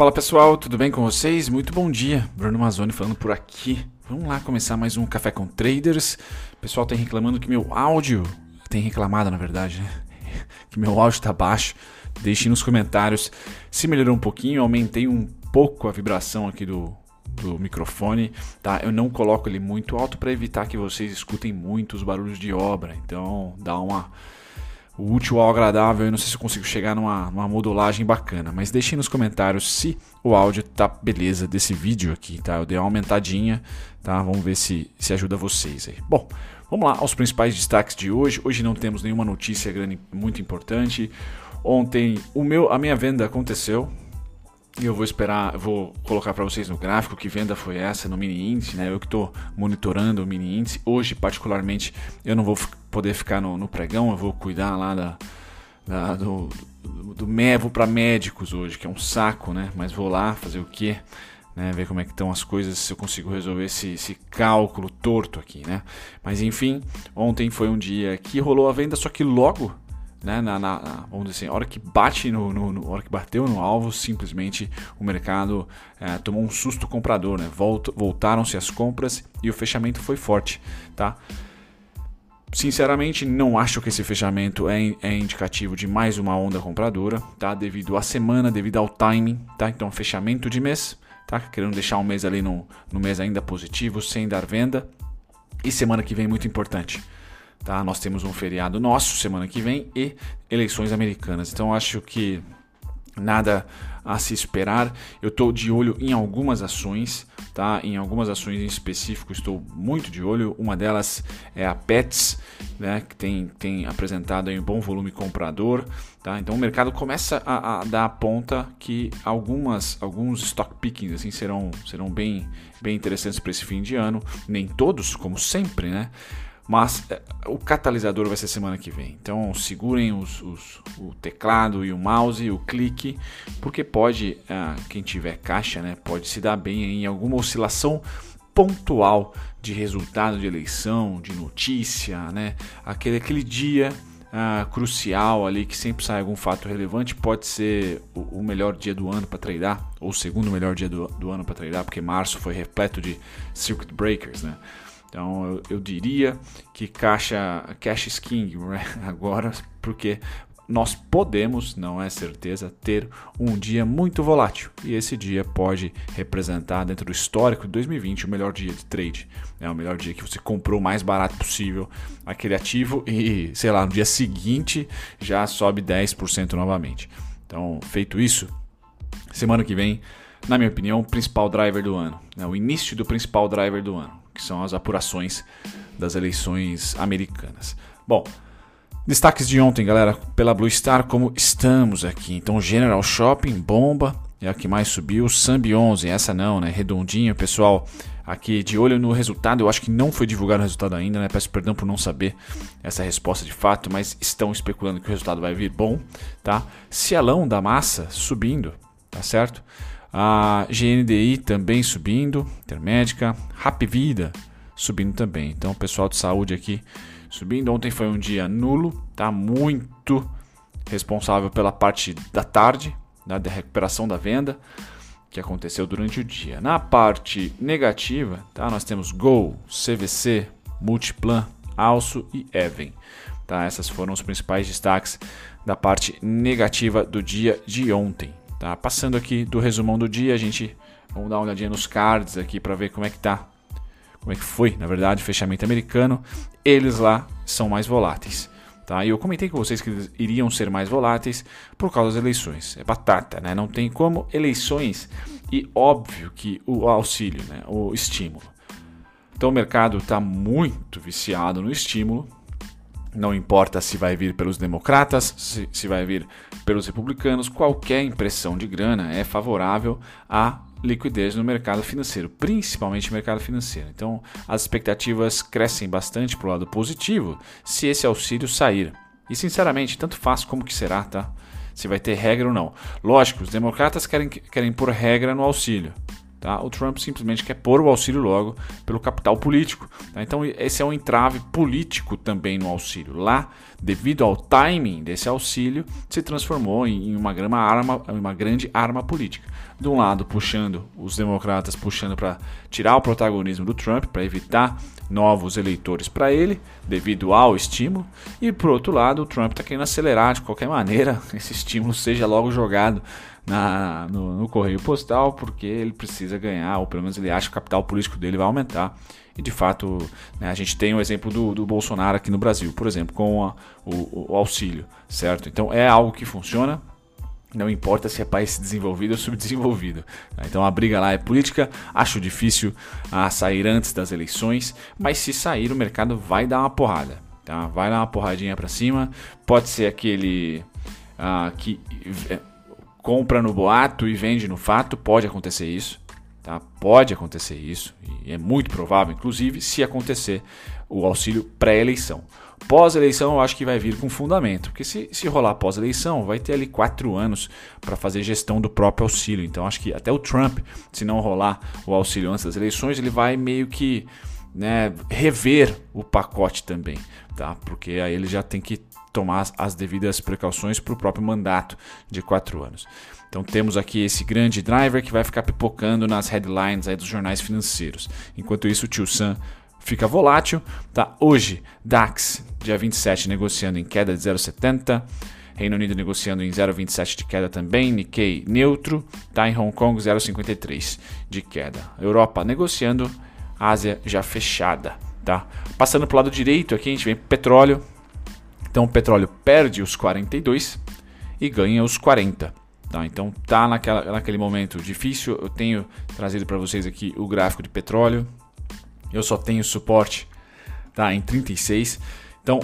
Fala pessoal, tudo bem com vocês? Muito bom dia, Bruno Mazzoni falando por aqui. Vamos lá começar mais um Café com Traders. O pessoal tem reclamando que meu áudio, tem reclamado na verdade, né? Que meu áudio está baixo. Deixe nos comentários se melhorou um pouquinho, aumentei um pouco a vibração aqui do, do microfone, tá? Eu não coloco ele muito alto para evitar que vocês escutem muito os barulhos de obra. Então, dá uma o útil ao agradável. Eu não sei se eu consigo chegar numa, numa modulagem bacana, mas deixem nos comentários se o áudio tá beleza desse vídeo aqui, tá? Eu dei uma aumentadinha, tá? Vamos ver se, se ajuda vocês aí. Bom, vamos lá aos principais destaques de hoje. Hoje não temos nenhuma notícia grande, muito importante. Ontem o meu, a minha venda aconteceu, e eu vou esperar, vou colocar para vocês no gráfico que venda foi essa no mini índice, né? Eu que estou monitorando o mini índice. Hoje, particularmente, eu não vou poder ficar no, no pregão, eu vou cuidar lá da, da do, do, do vou para médicos hoje, que é um saco, né? Mas vou lá fazer o quê? Né, ver como é que estão as coisas, se eu consigo resolver esse, esse, cálculo torto aqui, né? Mas enfim, ontem foi um dia que rolou a venda, só que logo né, na, na, vamos dizer assim, a hora que bate no, no, no hora que bateu no alvo, simplesmente o mercado é, tomou um susto comprador, né? Volt, voltaram-se as compras e o fechamento foi forte, tá? Sinceramente, não acho que esse fechamento é, é indicativo de mais uma onda compradora, tá? Devido à semana, devido ao timing, tá? Então, fechamento de mês, tá? Querendo deixar um mês ali no, no mês ainda positivo, sem dar venda. E semana que vem, muito importante Tá? Nós temos um feriado nosso semana que vem e eleições americanas. Então acho que nada a se esperar. Eu estou de olho em algumas ações, tá? Em algumas ações em específico estou muito de olho. Uma delas é a Pets, né? Que tem, tem apresentado um bom volume comprador, tá? Então o mercado começa a, a, dar a ponta que algumas alguns stock pickings assim serão serão bem bem interessantes para esse fim de ano. Nem todos, como sempre, né? Mas é, o catalisador vai ser semana que vem. Então segurem os, os, o teclado e o mouse, o clique, porque pode, ah, quem tiver caixa, né, pode se dar bem em alguma oscilação pontual de resultado de eleição, de notícia, né? Aquele, aquele dia ah, crucial ali que sempre sai algum fato relevante pode ser o, o melhor dia do ano para treinar ou o segundo melhor dia do, do ano para treinar porque março foi repleto de circuit breakers, né? Então eu, eu diria que caixa cash is king né? agora, porque nós podemos, não é certeza, ter um dia muito volátil. E esse dia pode representar, dentro do histórico de 2020, o melhor dia de trade. É o melhor dia que você comprou o mais barato possível aquele ativo e, sei lá, no dia seguinte já sobe 10% novamente. Então, feito isso, semana que vem, na minha opinião, o principal driver do ano. Né? O início do principal driver do ano que são as apurações das eleições americanas. Bom, destaques de ontem, galera, pela Blue Star, como estamos aqui. Então, General Shopping, bomba, é a que mais subiu. Sambi 11, essa não, né? Redondinho, pessoal. Aqui de olho no resultado, eu acho que não foi divulgado o resultado ainda, né? Peço perdão por não saber essa resposta de fato, mas estão especulando que o resultado vai vir bom, tá? Cielão da massa subindo, tá certo? A GNDI também subindo, Intermédica, Rap Vida subindo também. Então, o pessoal de saúde aqui subindo. Ontem foi um dia nulo, tá muito responsável pela parte da tarde, né, da recuperação da venda que aconteceu durante o dia. Na parte negativa, tá, nós temos Gol, CVC, Multiplan, Alço e Even. Tá, essas foram os principais destaques da parte negativa do dia de ontem. Tá? Passando aqui do resumão do dia, a gente vamos dar uma olhadinha nos cards aqui para ver como é que tá. Como é que foi, na verdade, o fechamento americano. Eles lá são mais voláteis. Tá? E eu comentei com vocês que eles iriam ser mais voláteis por causa das eleições. É batata, né? Não tem como eleições e óbvio que o auxílio, né? o estímulo. Então o mercado está muito viciado no estímulo não importa se vai vir pelos democratas, se, se vai vir pelos republicanos, qualquer impressão de grana é favorável à liquidez no mercado financeiro, principalmente no mercado financeiro. Então, as expectativas crescem bastante para o lado positivo se esse auxílio sair. E, sinceramente, tanto faz como que será, tá? Se vai ter regra ou não. Lógico, os democratas querem, querem pôr regra no auxílio. Tá? O Trump simplesmente quer pôr o auxílio logo pelo capital político. Tá? Então, esse é um entrave político também no auxílio. Lá, devido ao timing desse auxílio, se transformou em uma, arma, uma grande arma política. De um lado, puxando os democratas, puxando para tirar o protagonismo do Trump, para evitar novos eleitores para ele, devido ao estímulo, e por outro lado, o Trump está querendo acelerar de qualquer maneira esse estímulo seja logo jogado na, no, no, correio postal, porque ele precisa ganhar, ou pelo menos ele acha que o capital político dele vai aumentar. E de fato, né, a gente tem o exemplo do, do, Bolsonaro aqui no Brasil, por exemplo, com a, o, o auxílio, certo? Então é algo que funciona, não importa se é país desenvolvido ou subdesenvolvido. Tá? Então a briga lá é política. Acho difícil a ah, sair antes das eleições, mas se sair o mercado vai dar uma porrada. Tá? Vai dar uma porradinha para cima. Pode ser aquele ah, que compra no boato e vende no fato. Pode acontecer isso. Tá? Pode acontecer isso. E é muito provável, inclusive, se acontecer o auxílio pré-eleição. Pós-eleição, eu acho que vai vir com fundamento, porque se, se rolar pós-eleição, vai ter ali quatro anos para fazer gestão do próprio auxílio. Então, acho que até o Trump, se não rolar o auxílio antes das eleições, ele vai meio que né, rever o pacote também, tá? Porque aí ele já tem que tomar as devidas precauções para o próprio mandato de quatro anos. Então temos aqui esse grande driver que vai ficar pipocando nas headlines aí dos jornais financeiros. Enquanto isso, o Tio Sam fica volátil. Tá? Hoje, DAX, dia 27, negociando em queda de 0,70. Reino Unido negociando em 0,27 de queda também. Nikkei neutro. Tá? Em Hong Kong, 0,53 de queda. Europa negociando. Ásia já fechada. Tá? Passando para o lado direito aqui, a gente vem petróleo. Então o petróleo perde os 42 e ganha os 40. Tá, então tá naquela, naquele momento difícil. Eu tenho trazido para vocês aqui o gráfico de petróleo eu só tenho suporte tá, em 36. Então,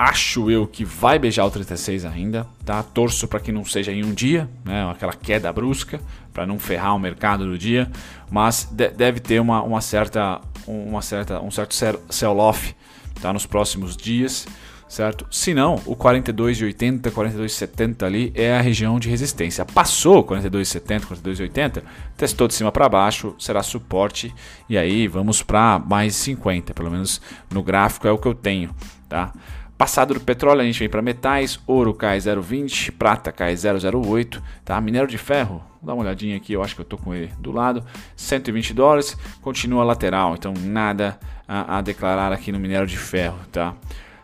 acho eu que vai beijar o 36 ainda, tá? Torço para que não seja em um dia, né? Aquela queda brusca, para não ferrar o mercado do dia, mas de deve ter uma, uma certa, uma certa, um certo sell-off tá? nos próximos dias certo? Se não, o 42,80, 42,70 ali é a região de resistência. Passou 42,70, 42,80, testou de cima para baixo, será suporte e aí vamos para mais 50, pelo menos no gráfico é o que eu tenho, tá? Passado do petróleo, a gente vem para metais, ouro cai 0,20, prata cai 0,08, tá? Minério de ferro, dá uma olhadinha aqui, eu acho que eu tô com ele do lado, 120 dólares, continua lateral, então nada a, a declarar aqui no minério de ferro, tá?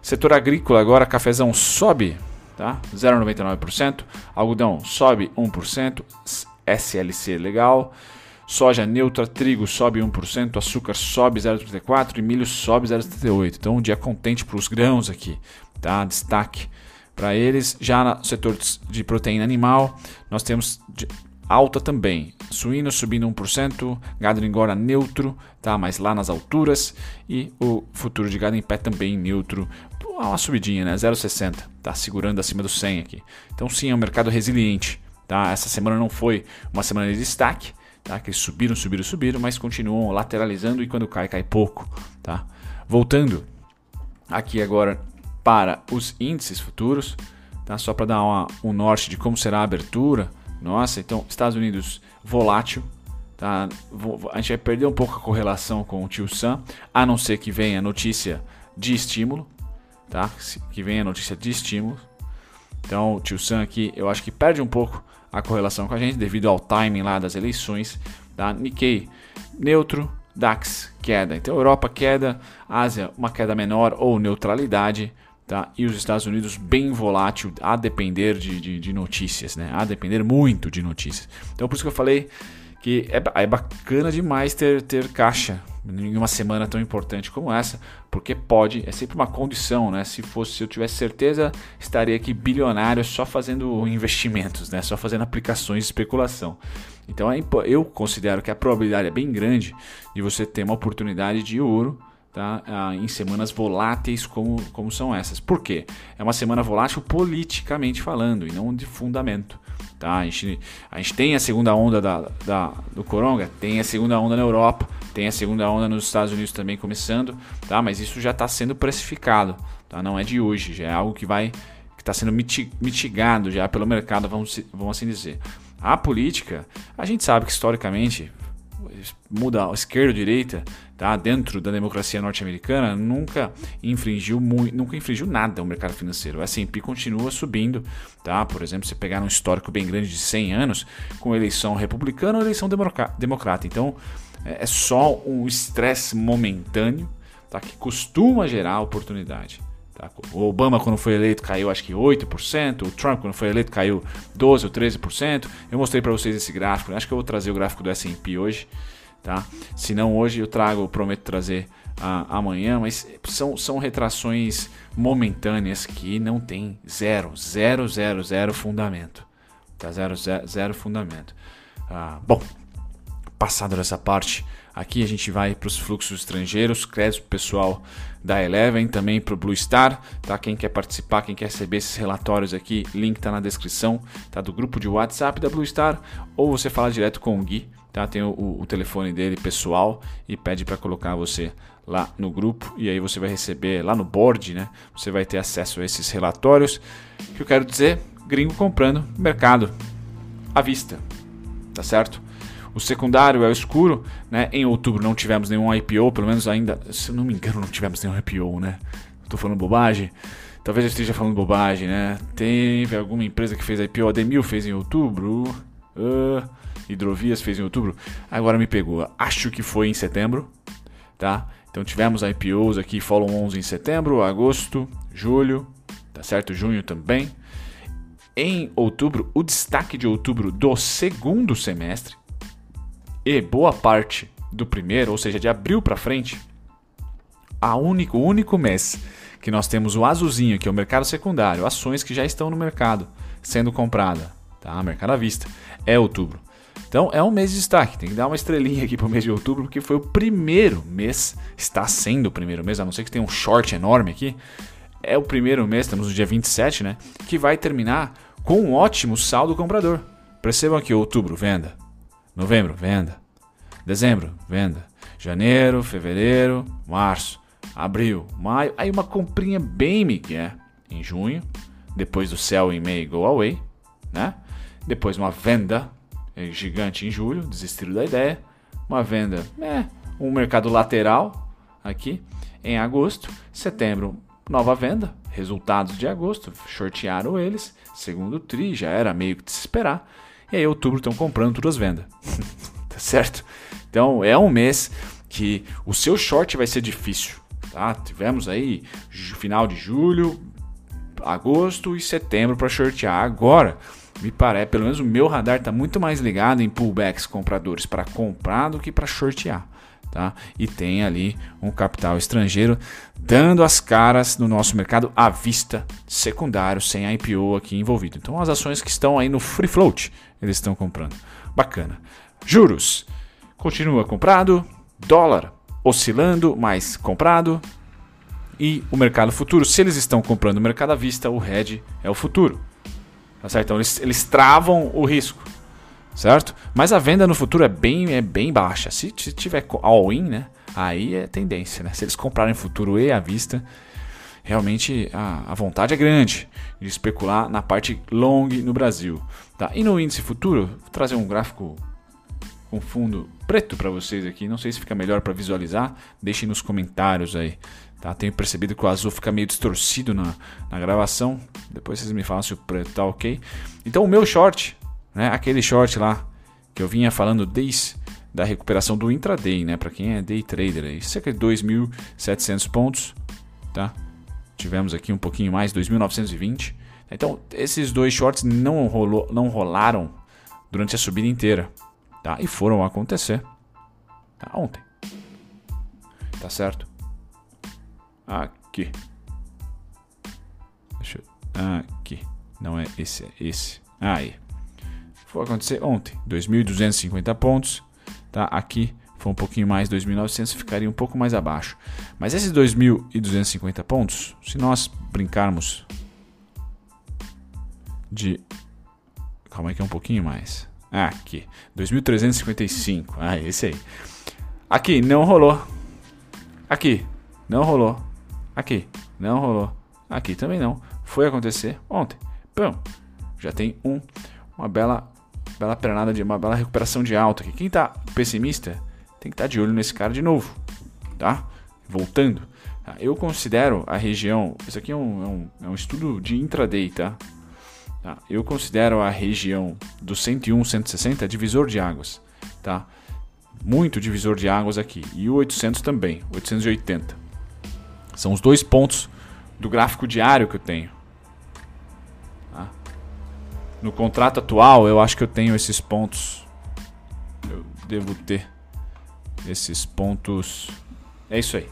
Setor agrícola agora, cafezão sobe, tá? 0,99%, algodão sobe 1%, SLC legal, soja neutra, trigo sobe 1%, açúcar sobe 0,34% e milho sobe 0,38%. Então, um dia contente para os grãos aqui, tá? Destaque para eles. Já no setor de proteína animal, nós temos alta também. Suíno subindo 1%, gado engora neutro, tá? mas lá nas alturas. E o futuro de gado em pé também neutro. Uma subidinha, né? 0,60. Tá segurando acima do 100 aqui. Então sim, é um mercado resiliente. Tá? Essa semana não foi uma semana de destaque. Tá? Que subiram, subiram, subiram, mas continuam lateralizando e quando cai, cai pouco. Tá? Voltando aqui agora para os índices futuros. Tá? Só para dar uma, um norte de como será a abertura. Nossa, então Estados Unidos volátil, tá? A gente vai perder um pouco a correlação com o tio Sam, a não ser que venha notícia de estímulo, tá? Que venha notícia de estímulo. Então, o tio Sam aqui, eu acho que perde um pouco a correlação com a gente devido ao timing lá das eleições, tá? Nikkei neutro, DAX queda. Então, Europa queda, Ásia uma queda menor ou neutralidade. Tá? E os Estados Unidos bem volátil, a depender de, de, de, notícias, né? A depender muito de notícias. Então por isso que eu falei que é, é bacana demais ter, ter caixa em uma semana tão importante como essa, porque pode, é sempre uma condição, né? Se fosse, se eu tivesse certeza, estaria aqui bilionário só fazendo investimentos, né? Só fazendo aplicações de especulação. Então é eu considero que a probabilidade é bem grande de você ter uma oportunidade de ouro tá? Ah, em semanas voláteis como, como são essas. Por quê? É uma semana volátil politicamente falando e não de fundamento. Tá? A, gente, a gente tem a segunda onda da, da, do Coronga, tem a segunda onda na Europa, tem a segunda onda nos Estados Unidos também começando, tá? mas isso já está sendo precificado, tá? não é de hoje, já é algo que vai que está sendo mitigado já pelo mercado, vamos, vamos assim dizer. A política, a gente sabe que historicamente muda esquerda ou direita, tá? Dentro da democracia norte-americana, nunca infringiu muito, nunca infringiu nada o mercado financeiro. O S&P continua subindo, tá? Por exemplo, você pegar um histórico bem grande de 100 anos com eleição republicana ou eleição democrata. Então, é, é só um estresse momentâneo, tá? Que costuma gerar oportunidade. Tá? O Obama, quando foi eleito, caiu acho que 8%. O Trump, quando foi eleito, caiu 12% ou 13%. Eu mostrei para vocês esse gráfico. Acho que eu vou trazer o gráfico do S&P hoje. Tá? Se não hoje, eu trago, eu prometo trazer amanhã. Mas são, são retrações momentâneas que não tem zero, zero, zero, zero fundamento. Tá? Zero, zero, zero fundamento. Uh, bom, passado dessa parte, aqui a gente vai para os fluxos estrangeiros, crédito pessoal da Eleven, também para o Blue Star, tá? Quem quer participar, quem quer receber esses relatórios aqui, link está na descrição, tá? Do grupo de WhatsApp da Blue Star, ou você fala direto com o Gui, tá? Tem o, o telefone dele pessoal e pede para colocar você lá no grupo e aí você vai receber lá no board, né? Você vai ter acesso a esses relatórios. O que eu quero dizer, gringo comprando mercado à vista, tá certo? O secundário é o escuro, né? Em outubro não tivemos nenhum IPO, pelo menos ainda, se eu não me engano, não tivemos nenhum IPO, né? Estou falando bobagem. Talvez eu esteja falando bobagem, né? Teve alguma empresa que fez IPO, a Demil fez em outubro, uh, Hidrovias fez em outubro. Agora me pegou. Acho que foi em setembro, tá? Então tivemos IPOs aqui, Follow 11 em setembro, agosto, julho, tá certo? Junho também. Em outubro, o destaque de outubro do segundo semestre e boa parte do primeiro, ou seja, de abril para frente, a único, o único mês que nós temos o azulzinho, que é o mercado secundário, ações que já estão no mercado sendo comprada, tá? Mercado à vista, é outubro. Então é um mês de destaque, tem que dar uma estrelinha aqui para o mês de outubro, porque foi o primeiro mês, está sendo o primeiro mês, a não ser que tenha um short enorme aqui, é o primeiro mês, estamos no dia 27, né? Que vai terminar com um ótimo saldo comprador. Percebam aqui, outubro, venda. Novembro, venda. Dezembro, venda. Janeiro, fevereiro, março, abril, maio. Aí uma comprinha bem migué em junho. Depois do céu em May Go Away, né? Depois uma venda gigante em julho, desistiram da ideia. Uma venda, é, um mercado lateral aqui em agosto. Setembro, nova venda. Resultados de agosto, shortearam eles. Segundo tri, já era meio que de se esperar. E aí, outubro estão comprando todas as vendas. tá certo? Então, é um mês que o seu short vai ser difícil. Tá? Tivemos aí final de julho, agosto e setembro para shortear. Agora, me parece, pelo menos o meu radar está muito mais ligado em pullbacks compradores para comprar do que para shortear. Tá? E tem ali um capital estrangeiro dando as caras no nosso mercado à vista secundário, sem IPO aqui envolvido. Então as ações que estão aí no free float, eles estão comprando. Bacana. Juros continua comprado, dólar oscilando, mas comprado. E o mercado futuro, se eles estão comprando o mercado à vista, o hedge é o futuro. Tá certo? Então eles, eles travam o risco certo? Mas a venda no futuro é bem, é bem baixa. Se, se tiver all-in, né? Aí é tendência, né? Se eles comprarem futuro e à vista, realmente a, a vontade é grande de especular na parte long no Brasil. Tá? E no índice futuro, vou trazer um gráfico com fundo preto para vocês aqui. Não sei se fica melhor para visualizar. Deixem nos comentários aí. Tá? Tenho percebido que o azul fica meio distorcido na, na gravação. Depois vocês me falam se o preto tá ok. Então o meu short né? Aquele short lá que eu vinha falando desde da recuperação do intraday, né? Para quem é day trader aí, cerca de 2.700 pontos, tá? Tivemos aqui um pouquinho mais, 2.920. Então, esses dois shorts não, rolou, não rolaram durante a subida inteira, tá? E foram acontecer tá? ontem. Tá certo? Aqui. Deixa eu... Aqui. Não é esse, é esse. Aí foi acontecer ontem, 2.250 pontos, tá? Aqui foi um pouquinho mais, 2.900 ficaria um pouco mais abaixo. Mas esses 2.250 pontos, se nós brincarmos de Calma aí que é um pouquinho mais. Aqui, 2.355. Ah, esse aí. Aqui não rolou. Aqui não rolou. Aqui não rolou. Aqui também não. Foi acontecer ontem. Pão. Já tem um uma bela bela pernada de uma bela recuperação de alta aqui. Quem está pessimista tem que estar tá de olho nesse cara de novo, tá? Voltando. Tá? Eu considero a região. Isso aqui é um, é um, é um estudo de intraday, tá? tá? Eu considero a região do 101, 160 divisor de águas, tá? Muito divisor de águas aqui. E o 800 também, 880. São os dois pontos do gráfico diário que eu tenho. Tá? No contrato atual, eu acho que eu tenho esses pontos. Eu devo ter esses pontos. É isso aí.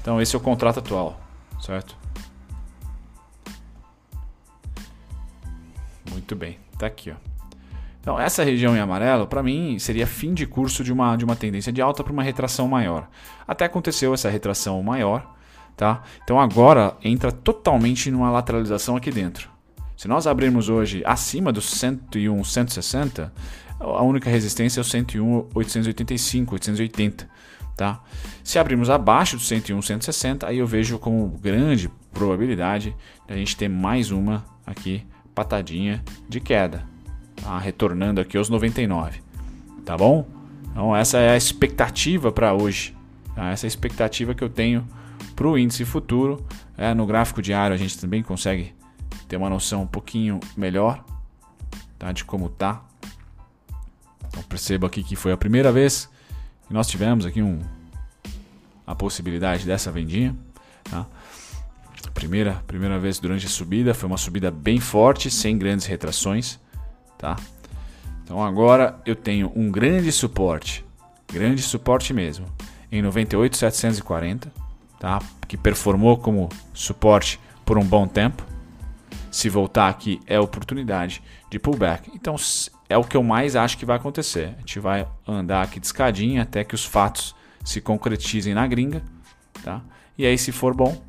Então, esse é o contrato atual, certo? Muito bem, tá aqui, ó. Então, essa região em amarelo, para mim, seria fim de curso de uma, de uma tendência de alta para uma retração maior. Até aconteceu essa retração maior, tá? Então agora entra totalmente numa lateralização aqui dentro. Se nós abrirmos hoje acima dos 101, 160, a única resistência é o 101, 885, 880, tá? Se abrirmos abaixo do 101, 160, aí eu vejo como grande probabilidade de a gente ter mais uma aqui patadinha de queda, tá? retornando aqui aos 99, tá bom? Então essa é a expectativa para hoje, tá? essa é a expectativa que eu tenho para o índice futuro. É, no gráfico diário a gente também consegue ter uma noção um pouquinho melhor tá, de como tá. Então perceba aqui que foi a primeira vez que nós tivemos aqui um, a possibilidade dessa vendinha. Tá? Primeira, primeira vez durante a subida, foi uma subida bem forte, sem grandes retrações. Tá? Então agora eu tenho um grande suporte, grande suporte mesmo, em 98,740 tá? que performou como suporte por um bom tempo. Se voltar aqui é oportunidade de pullback. Então é o que eu mais acho que vai acontecer. A gente vai andar aqui de escadinha até que os fatos se concretizem na gringa. Tá? E aí, se for bom,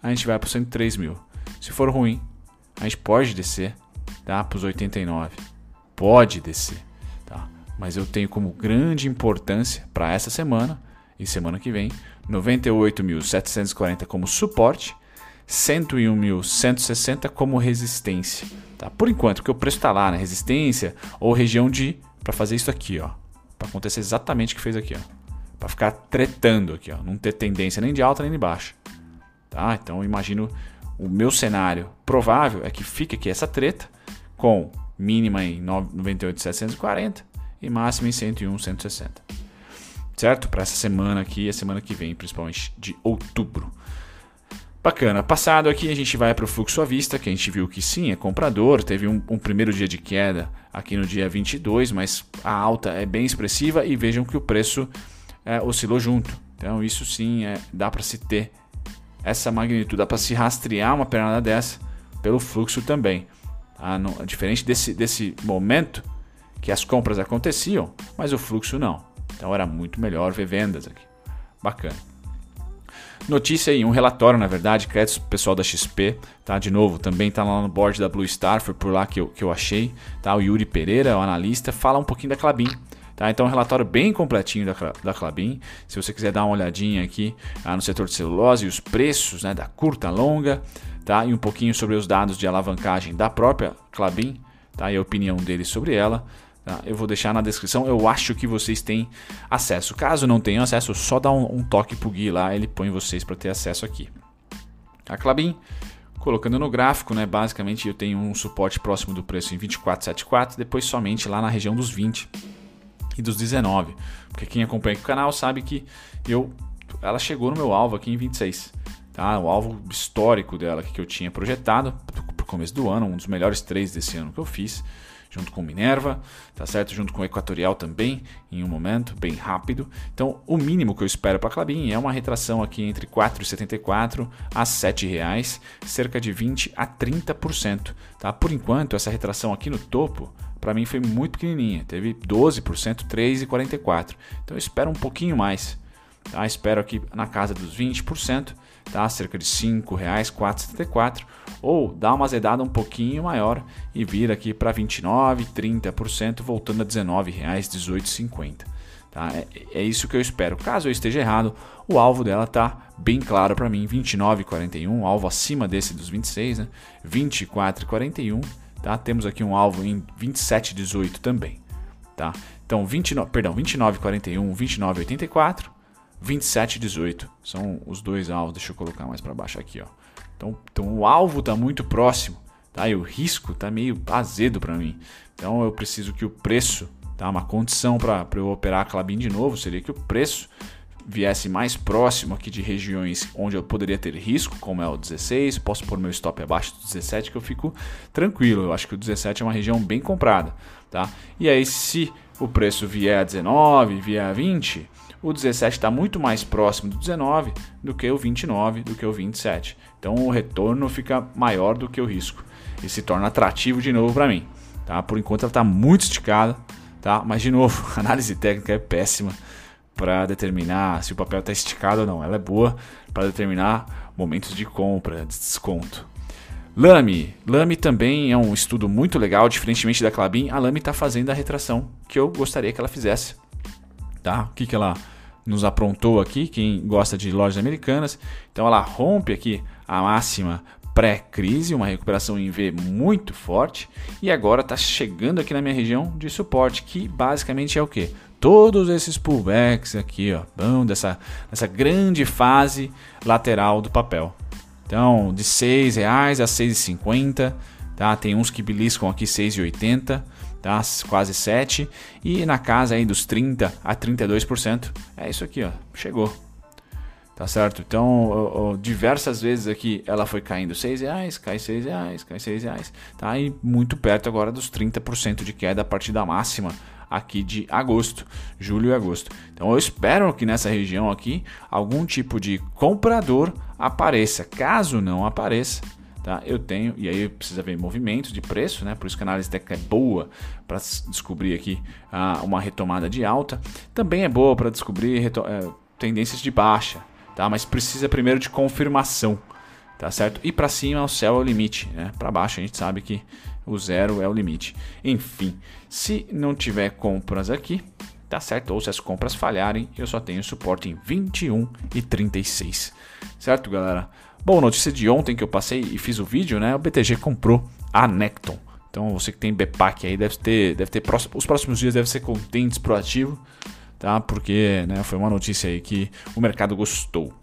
a gente vai para os 103 mil. Se for ruim, a gente pode descer tá? para os 89. Pode descer. Tá? Mas eu tenho como grande importância para essa semana e semana que vem 98.740 como suporte, 101.160 como resistência. Tá? Por enquanto, porque o preço está lá na resistência ou região de para fazer isso aqui, ó, para acontecer exatamente o que fez aqui, ó, para ficar tretando aqui, ó, não ter tendência nem de alta nem de baixa, tá? Então, imagino o meu cenário provável é que fique aqui essa treta com mínima em 98.740 e máxima em 101.160 certo? Para essa semana aqui e a semana que vem, principalmente de outubro. Bacana. Passado aqui, a gente vai para o fluxo à vista, que a gente viu que sim, é comprador. Teve um, um, primeiro dia de queda aqui no dia 22, mas a alta é bem expressiva e vejam que o preço é, oscilou junto. Então, isso sim é, dá para se ter essa magnitude, dá para se rastrear uma pernada dessa pelo fluxo também. Tá? No, diferente desse, desse momento que as compras aconteciam, mas o fluxo não. Então era muito melhor ver vendas aqui. Bacana. Notícia aí, um relatório, na verdade, créditos pessoal da XP, tá? De novo, também tá lá no board da Blue Star, foi por lá que eu, que eu achei, tá? O Yuri Pereira, o analista, fala um pouquinho da Clabin, tá? Então, um relatório bem completinho da, da Clabin. Se você quiser dar uma olhadinha aqui ah, no setor de celulose e os preços, né? Da curta, longa, tá? E um pouquinho sobre os dados de alavancagem da própria Clabin, tá? E a opinião dele sobre ela, Tá? Eu vou deixar na descrição. Eu acho que vocês têm acesso. Caso não tenham acesso, só dá um, um toque pro Gui lá, ele põe vocês para ter acesso aqui. A Clabin, colocando no gráfico, né, basicamente eu tenho um suporte próximo do preço em 24,74, depois somente lá na região dos 20 e dos 19. Porque quem acompanha o canal sabe que eu ela chegou no meu alvo aqui em 26. Tá? O alvo histórico dela que eu tinha projetado para o começo do ano, um dos melhores três desse ano que eu fiz junto com Minerva, tá certo? Junto com Equatorial também, em um momento bem rápido. Então, o mínimo que eu espero para a Clabin é uma retração aqui entre R$ 4,74 a R$ 7,00, cerca de 20 a 30%, tá? Por enquanto, essa retração aqui no topo para mim foi muito pequenininha, teve 12%, 3,44. Então, eu espero um pouquinho mais. Tá? Espero aqui na casa dos 20%, tá? cerca de R$ 5,00, 4,74 ou dá uma azedada um pouquinho maior e vir aqui para 29, 30%, voltando a R$ 19,00, 18,50. Tá? É, é, isso que eu espero. Caso eu esteja errado, o alvo dela tá bem claro para mim, 29,41, alvo acima desse dos 26, né? 24,41, tá? Temos aqui um alvo em 27,18 também, tá? Então, 29, perdão, 29,41, 29,84, 27,18 são os dois alvos. Deixa eu colocar mais para baixo aqui, ó. Então, então o alvo está muito próximo, tá? E o risco está meio azedo para mim. Então eu preciso que o preço, tá? Uma condição para eu operar a Clabin de novo seria que o preço viesse mais próximo aqui de regiões onde eu poderia ter risco, como é o 16, posso pôr meu stop abaixo do 17 que eu fico tranquilo. Eu acho que o 17 é uma região bem comprada, tá? E aí se o preço vier a 19, vier a 20, o 17 está muito mais próximo do 19 do que o 29, do que o 27. Então o retorno fica maior do que o risco e se torna atrativo de novo para mim. Tá? Por enquanto ela está muito esticada, tá? mas de novo, a análise técnica é péssima para determinar se o papel está esticado ou não. Ela é boa para determinar momentos de compra, de desconto. Lame. Lame também é um estudo muito legal, diferentemente da Clabin, a Lame está fazendo a retração que eu gostaria que ela fizesse. Tá? O que, que ela nos aprontou aqui, quem gosta de lojas americanas. Então ela rompe aqui a máxima pré-crise, uma recuperação em V muito forte, e agora está chegando aqui na minha região de suporte, que basicamente é o que? Todos esses pullbacks aqui, ó, vão dessa, dessa grande fase lateral do papel. Então, de R$ 6,00 a R$ 6,50, tá? Tem uns que beliscam aqui R$ 6,80 tá? quase 7 e na casa aí dos 30 a 32%. É isso aqui, ó, chegou. Tá certo? Então, diversas vezes aqui ela foi caindo 6 reais, cai 6 reais, cai 6 reais, tá? E muito perto agora dos 30% de queda a partir da máxima aqui de agosto, julho e agosto. Então eu espero que nessa região aqui algum tipo de comprador apareça. Caso não apareça, Tá? Eu tenho, e aí precisa ver movimentos de preço, né? por isso que a análise técnica é boa para descobrir aqui ah, uma retomada de alta. Também é boa para descobrir é, tendências de baixa, tá? mas precisa primeiro de confirmação. Tá certo? E para cima o céu é o limite, né? Para baixo a gente sabe que o zero é o limite. Enfim, se não tiver compras aqui, tá certo? Ou se as compras falharem, eu só tenho suporte em 21 e 36. Certo, galera? Bom, notícia de ontem que eu passei e fiz o vídeo, né? O BTG comprou a Necton. Então você que tem BPAC aí deve ter, deve ter próximo, os próximos dias deve ser contentes pro ativo, tá? Porque né, foi uma notícia aí que o mercado gostou.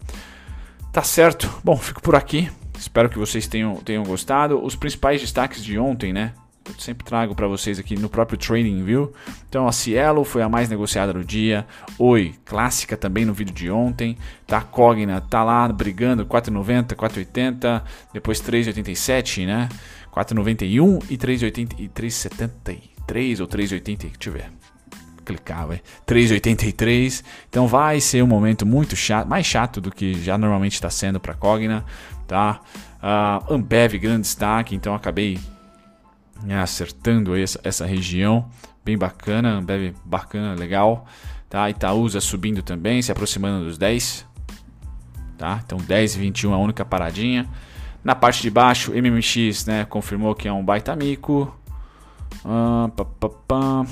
Tá certo? Bom, fico por aqui. Espero que vocês tenham, tenham gostado. Os principais destaques de ontem, né? Sempre trago para vocês aqui no próprio Trading View. Então a Cielo foi a mais negociada do dia. Oi, clássica também no vídeo de ontem. Tá Cogna tá lá brigando 4,90, 4,80, depois 3,87, né? 4,91 e 3,80 e 3,73 ou 3,80, deixa eu ver. Clicar, vai. 3,83. Então vai ser um momento muito chato, mais chato do que já normalmente está sendo para Cogna, tá? Uh, Ambev grande destaque, então acabei acertando essa, essa região, bem bacana, Ambev bacana, legal. Tá? Itaúsa subindo também, se aproximando dos 10. Tá? Então 10 e 21 a única paradinha. Na parte de baixo, MMX né, confirmou que é um baita mico. Ah, pá, pá, pá.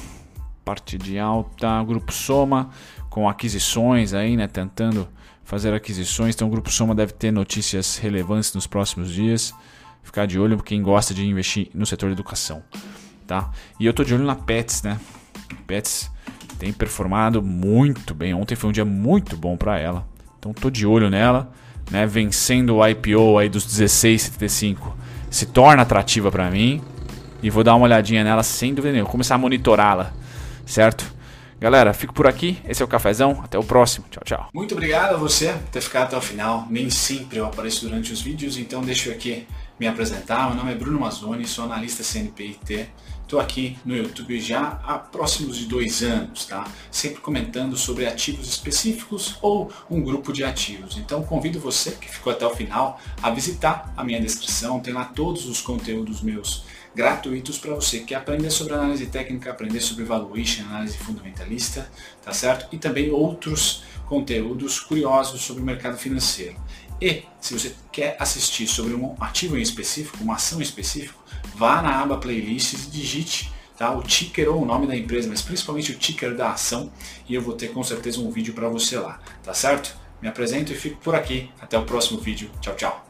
Parte de alta, Grupo Soma com aquisições aí, né, tentando fazer aquisições. Então o Grupo Soma deve ter notícias relevantes nos próximos dias ficar de olho quem gosta de investir no setor de educação, tá? E eu tô de olho na Pets, né? Pets tem performado muito bem. Ontem foi um dia muito bom para ela. Então tô de olho nela, né? Vencendo o IPO aí dos 16,75 se torna atrativa para mim e vou dar uma olhadinha nela sem dúvida nenhuma, começar a monitorá-la, certo? Galera, fico por aqui. Esse é o Cafezão. Até o próximo. Tchau, tchau. Muito obrigado a você por ter ficado até o final. Nem sempre eu apareço durante os vídeos, então deixo aqui me apresentar. Meu nome é Bruno Mazzoni, sou analista CNPIT. Estou aqui no YouTube já há próximos de dois anos, tá? Sempre comentando sobre ativos específicos ou um grupo de ativos. Então convido você que ficou até o final a visitar a minha descrição. Tem lá todos os conteúdos meus gratuitos para você que aprender sobre análise técnica, aprender sobre valuation, análise fundamentalista, tá certo? E também outros conteúdos curiosos sobre o mercado financeiro. E se você quer assistir sobre um ativo em específico, uma ação em específico, vá na aba playlists e digite tá, o ticker ou o nome da empresa, mas principalmente o ticker da ação e eu vou ter com certeza um vídeo para você lá, tá certo? Me apresento e fico por aqui. Até o próximo vídeo. Tchau, tchau.